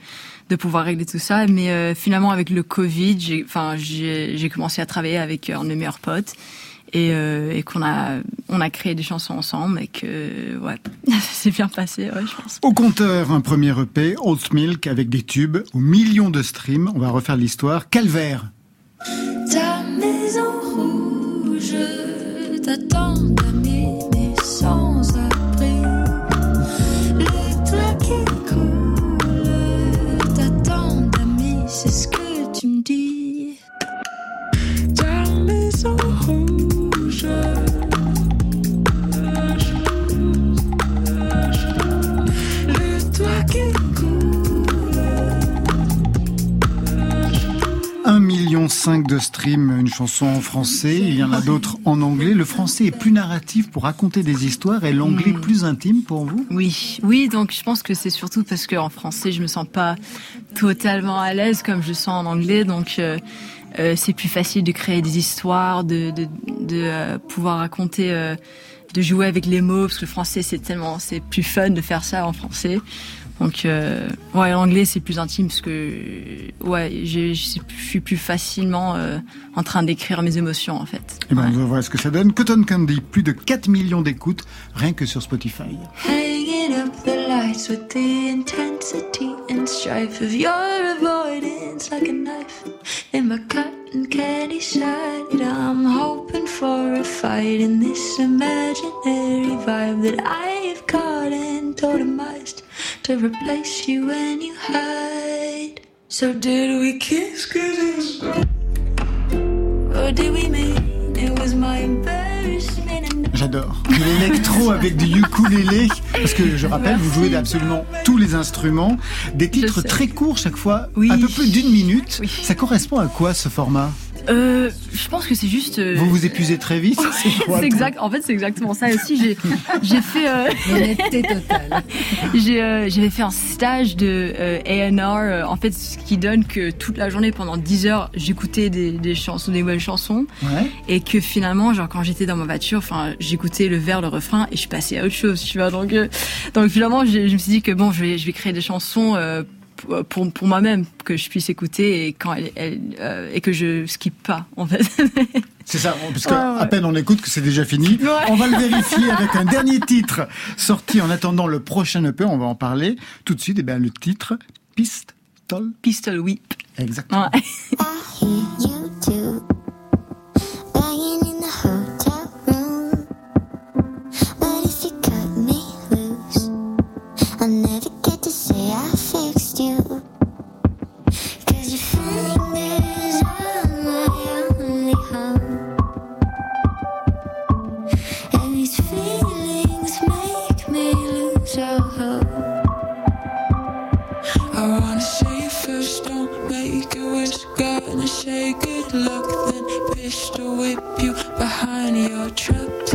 de pouvoir régler tout ça. Mais euh, finalement, avec le Covid, j'ai, enfin, j'ai commencé à travailler avec un de mes meilleurs potes et, euh, et qu'on a on a créé des chansons ensemble et que ouais, ça s'est bien passé, ouais, je pense. Au compteur, un premier EP, Old Milk, avec des tubes, aux millions de streams. On va refaire l'histoire. Calvaire. Ta maison rouge t'attend d'amener sans une chanson en français. Il y en a d'autres en anglais. Le français est plus narratif pour raconter des histoires et l'anglais Mm. plus intime pour vous? Oui, oui, donc je pense que c'est surtout parce qu'en français, je me sens pas totalement à l'aise comme je sens en anglais, donc euh, euh, c'est plus facile de créer des histoires, de, de, de euh, pouvoir raconter, de jouer avec les mots, parce que le français c'est tellement, c'est plus fun de faire ça en français. Donc, euh, ouais, l'anglais c'est plus intime parce que, ouais, je suis- je suis plus facilement euh, en train d'écrire mes émotions en fait. Eh ben, on va voir ce que ça donne. Cotton Candy, plus de 4 millions d'écoutes, rien que sur Spotify. Hanging up the lights with the intensity and strife of your avoidance like a knife in my cotton candy side. I'm hoping for a fight in this imaginary vibe that I've caught and totemized to replace you when you hide. So did we kiss? J'adore. L'électro avec du ukulélé, parce que je rappelle, vous jouez absolument tous les instruments. Des titres très courts chaque fois, un peu plus d'une minute. Ça correspond à quoi ce format? Euh, je pense que c'est juste. euh, Vous vous épuisez très vite C'est quoi c'est exact. En fait, c'est exactement ça aussi. J'ai, j'ai fait. Euh, L'honnêteté totale. j'ai, euh, j'avais fait un stage de euh, A&R. euh, en fait, ce qui donne que toute la journée, pendant 10 heures, j'écoutais des, des chansons, des nouvelles chansons, Ouais. et que finalement, genre quand j'étais dans ma voiture, enfin, j'écoutais le vers, le refrain, et je passais à autre chose, tu vois. Donc, euh, donc finalement, je me suis dit que bon, je vais, je vais créer des chansons. Euh, pour- pour, moi-même que je puisse écouter et quand elle, elle euh, et que je skippe pas en fait C'est ça, parce qu'à ouais. peine on écoute que c'est déjà fini. Ouais. On va le vérifier avec un dernier titre sorti en attendant le prochain EP, on va en parler tout de suite. Et bien le titre, Pistol. Pistol Whip. Exactement. You too. Banging in the hotel room. But if you cut me loose, I'll never get to I you. Cause your fingers are my only home. And these feelings make me lose all hope. I wanna say first, don't make a wish. Gonna say good luck, then pistol whip you behind your truck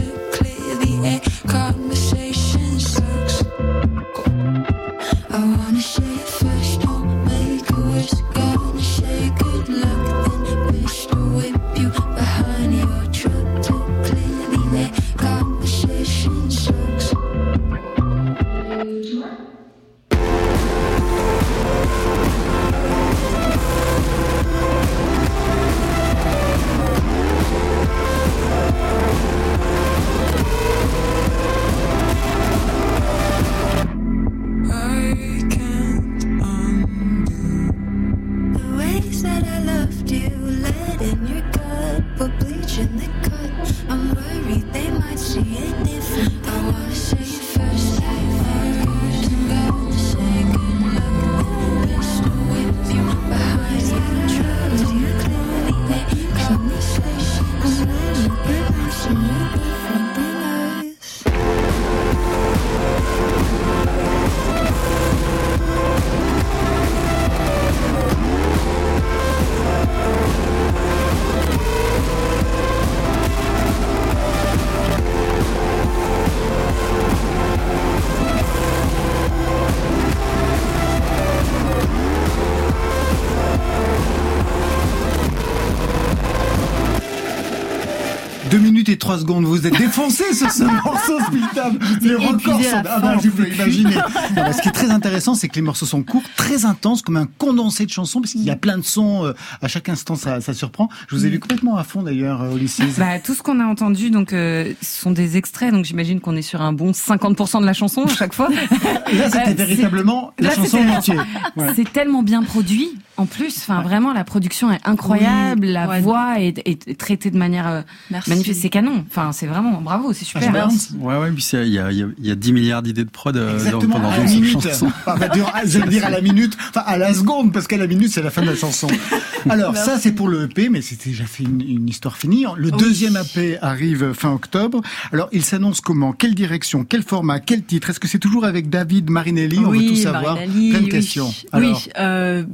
Et trois secondes, vous êtes défoncé sur ce morceau, Spiltam. Les records sont... Ah ben, je peux imaginer. Non, ce qui est très intéressant, c'est que les morceaux sont courts, très intenses, comme un condensé de chansons, parce qu'il y a plein de sons, euh, à chaque instant, ça, ça surprend. Je vous ai vu complètement à fond, d'ailleurs, euh, au lycée. Bah, tout ce qu'on a entendu, donc, euh, ce sont des extraits, donc j'imagine qu'on est sur un bon 50% de la chanson à chaque fois. Là, c'était Euh, véritablement la là, chanson en entier. Ouais. C'est tellement bien produit, en plus. Enfin, vraiment, la production est incroyable, Oui, la ouais. voix est, est traitée de manière euh, Merci. magnifique. C'est canon. Enfin, c'est vraiment bravo, c'est super. Ashburns Ouais, ouais, puis c'est- il y a, il y, a, il y a 10 milliards d'idées de prod euh, Exactement, pendant une minute. chanson. Enfin, dire, je vais dire à la minute, enfin à la seconde, parce qu'à la minute, c'est la fin de la chanson. Alors, ça, c'est pour le EP, mais c'était déjà fait une, une histoire finie. Le Oui. deuxième EP arrive fin octobre. Alors, il s'annonce comment? Quelle direction? Quel format? Quel titre? Est-ce que c'est toujours avec David Marinelli? On veut tout savoir. Marinelli, Plein de oui. questions. Alors, Oui, euh,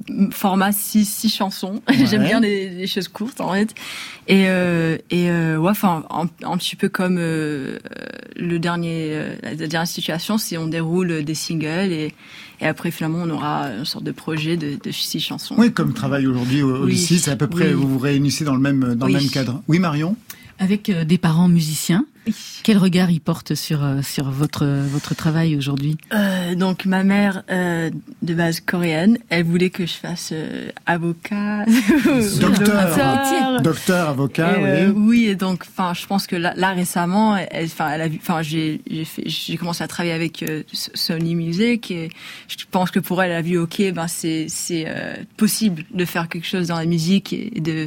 format 6 six chansons. J'aime bien les, les choses courtes en fait. Et euh, et euh, ouais, enfin un, un petit peu comme euh, le dernier la dernière situation, si on déroule des singles et et après finalement on aura une sorte de projet de, de six chansons. oui, comme travail aujourd'hui au, au Oui. lycée, c'est à peu près, Oui. vous vous réunissez dans le même, dans le Oui. même cadre. Oui, Marion? Avec euh, des parents musiciens, quel regard ils portent sur, euh, sur votre, votre travail aujourd'hui? Euh, donc ma mère euh, de base coréenne, elle voulait que je fasse euh, avocat, Docteur. Docteur, avocat, Et, euh, oui. oui, et donc, enfin, je pense que là, là, récemment, elle, enfin, elle a vu, enfin, j'ai, j'ai fait, j'ai commencé à travailler avec euh, Sony Music et je pense que pour elle, elle a vu, ok, ben c'est, c'est euh, possible de faire quelque chose dans la musique et, et de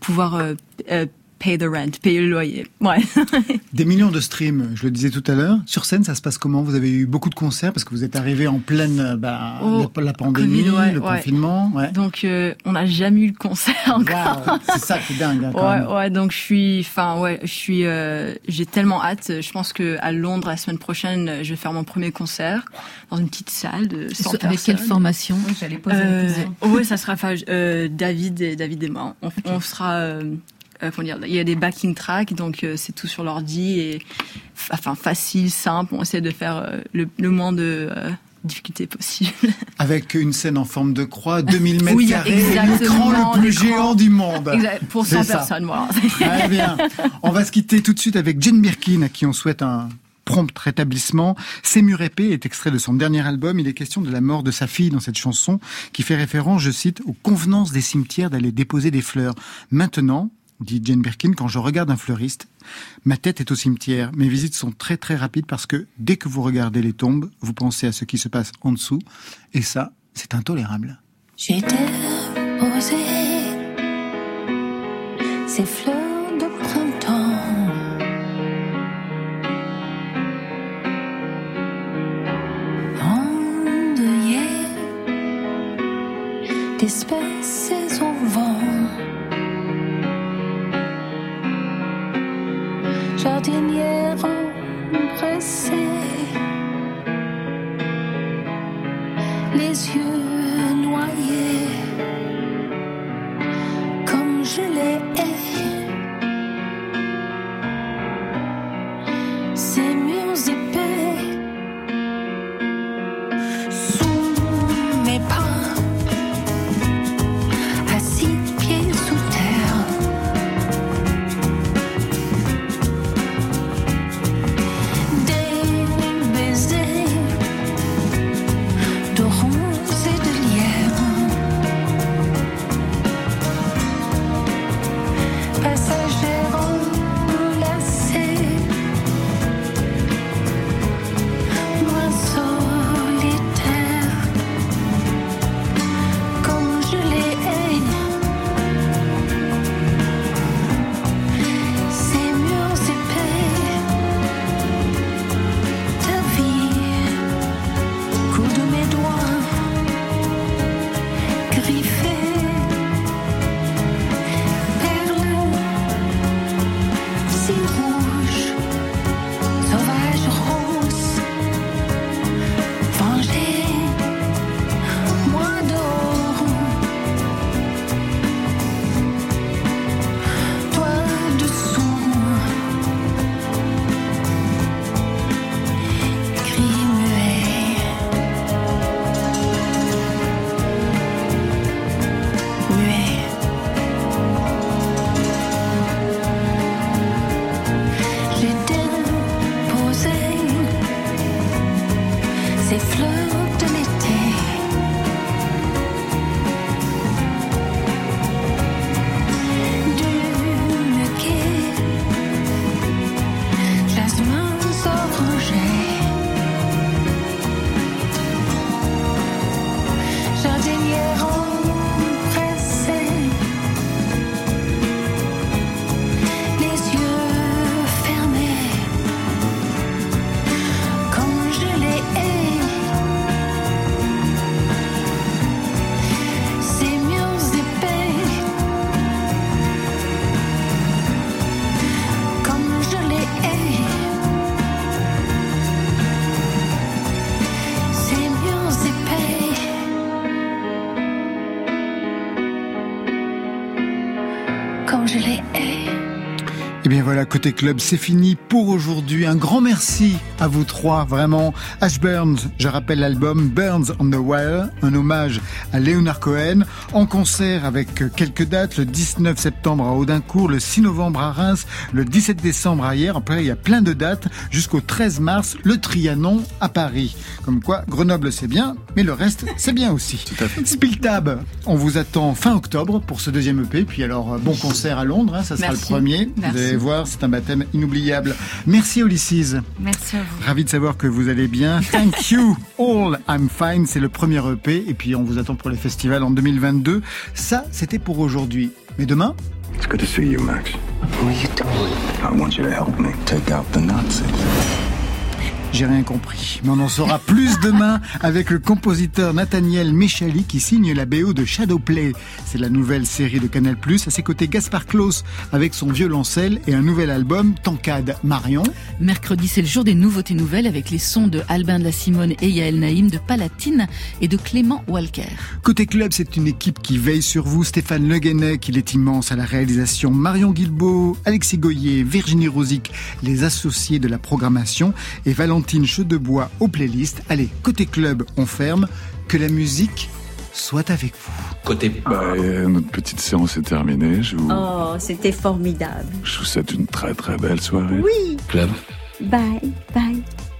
pouvoir euh, euh, pay the rent, payer le loyer. Ouais. Des millions de streams, je le disais tout à l'heure. Sur scène, ça se passe comment? Vous avez eu beaucoup de concerts parce que vous êtes arrivé en pleine euh, bah, Oh, la, la pandémie, Covid, ouais, le ouais. confinement. Ouais. Donc, euh, on n'a jamais eu de concert encore. C'est ça qui est dingue. hein, quand même. Ouais, ouais, donc je suis, enfin, ouais, je suis, euh, j'ai tellement hâte. Je pense que à Londres la semaine prochaine, je vais faire mon premier concert dans une petite salle de 100 Avec personnes. quelle formation J'allais poser Euh, la question. ouais, ça sera euh, David et David et moi. On, on sera, euh, il y a des backing tracks, donc euh, c'est tout sur l'ordi et enfin facile, simple. On essaie de faire euh, le, le moins de difficultés possible. Avec une scène en forme de croix, 2000 mètres Oui, carrés, l'écran le plus géant du monde. Exact, pour C'est 100 ça. personnes, voilà. Très bien. On va se quitter tout de suite avec Jane Birkin, à qui on souhaite un prompt rétablissement. C'est mur est extrait de son dernier album. Il est question de la mort de sa fille dans cette chanson, qui fait référence, je cite, aux convenances des cimetières d'aller déposer des fleurs. Maintenant, dit Jane Birkin, quand je regarde un fleuriste, ma tête est au cimetière. Mes visites sont très très rapides parce que dès que vous regardez les tombes, vous pensez à ce qui se passe en dessous. Et ça, c'est intolérable. Déposé ces fleurs de printemps. Jardinière embrassée, les yeux bien voilà, côté club, c'est fini pour aujourd'hui. Un grand merci à vous trois, vraiment. Ash Burns, je rappelle l'album Burns on the Wire, un hommage à Leonard Cohen, en concert avec quelques dates, le 19 septembre à Audincourt, le 6 novembre à Reims, le 17 décembre à hier. Après, il y a plein de dates jusqu'au 13 mars, le Trianon à Paris. Comme quoi, Grenoble c'est bien, mais le reste c'est bien aussi. Tout à fait. Spiltab, on vous attend fin octobre pour ce deuxième EP, puis alors euh, bon concert à Londres, hein, ça sera Merci. le premier. Merci. Voir, c'est un baptême inoubliable. Merci Ulysses. Merci à vous. Ravi de savoir que vous allez bien. Thank you all, I'm fine. C'est le premier EP et puis on vous attend pour les festivals en 2022. Ça, c'était pour aujourd'hui. Mais demain, It's good to see you, Max. What are you doing? I want you to help me take out the Nazis. J'ai rien compris, mais on en saura plus demain avec le compositeur Nathaniel Méchali qui signe la BO de Shadowplay. C'est la nouvelle série de Canal+. À ses côtés, Gaspard Klaus avec son violoncelle et un nouvel album, Tancade Marion. Mercredi, c'est le jour des nouveautés nouvelles avec les sons de Albin de la Simone et Yael Naïm, de Palatine et de Clément Walker. Côté club, c'est une équipe qui veille sur vous. Stéphane Le Guenec, il est immense à la réalisation. Marion Guilbeault, Alexis Goyer, Virginie Rosic, les associés de la programmation et Valentine Chedebois aux playlists. Allez, côté club, on ferme. Que la musique soit avec vous. Côté. Bah, euh, notre petite séance est terminée. Je vous, Oh, c'était formidable. je vous souhaite une très très belle soirée. Oui. Club. Bye, bye.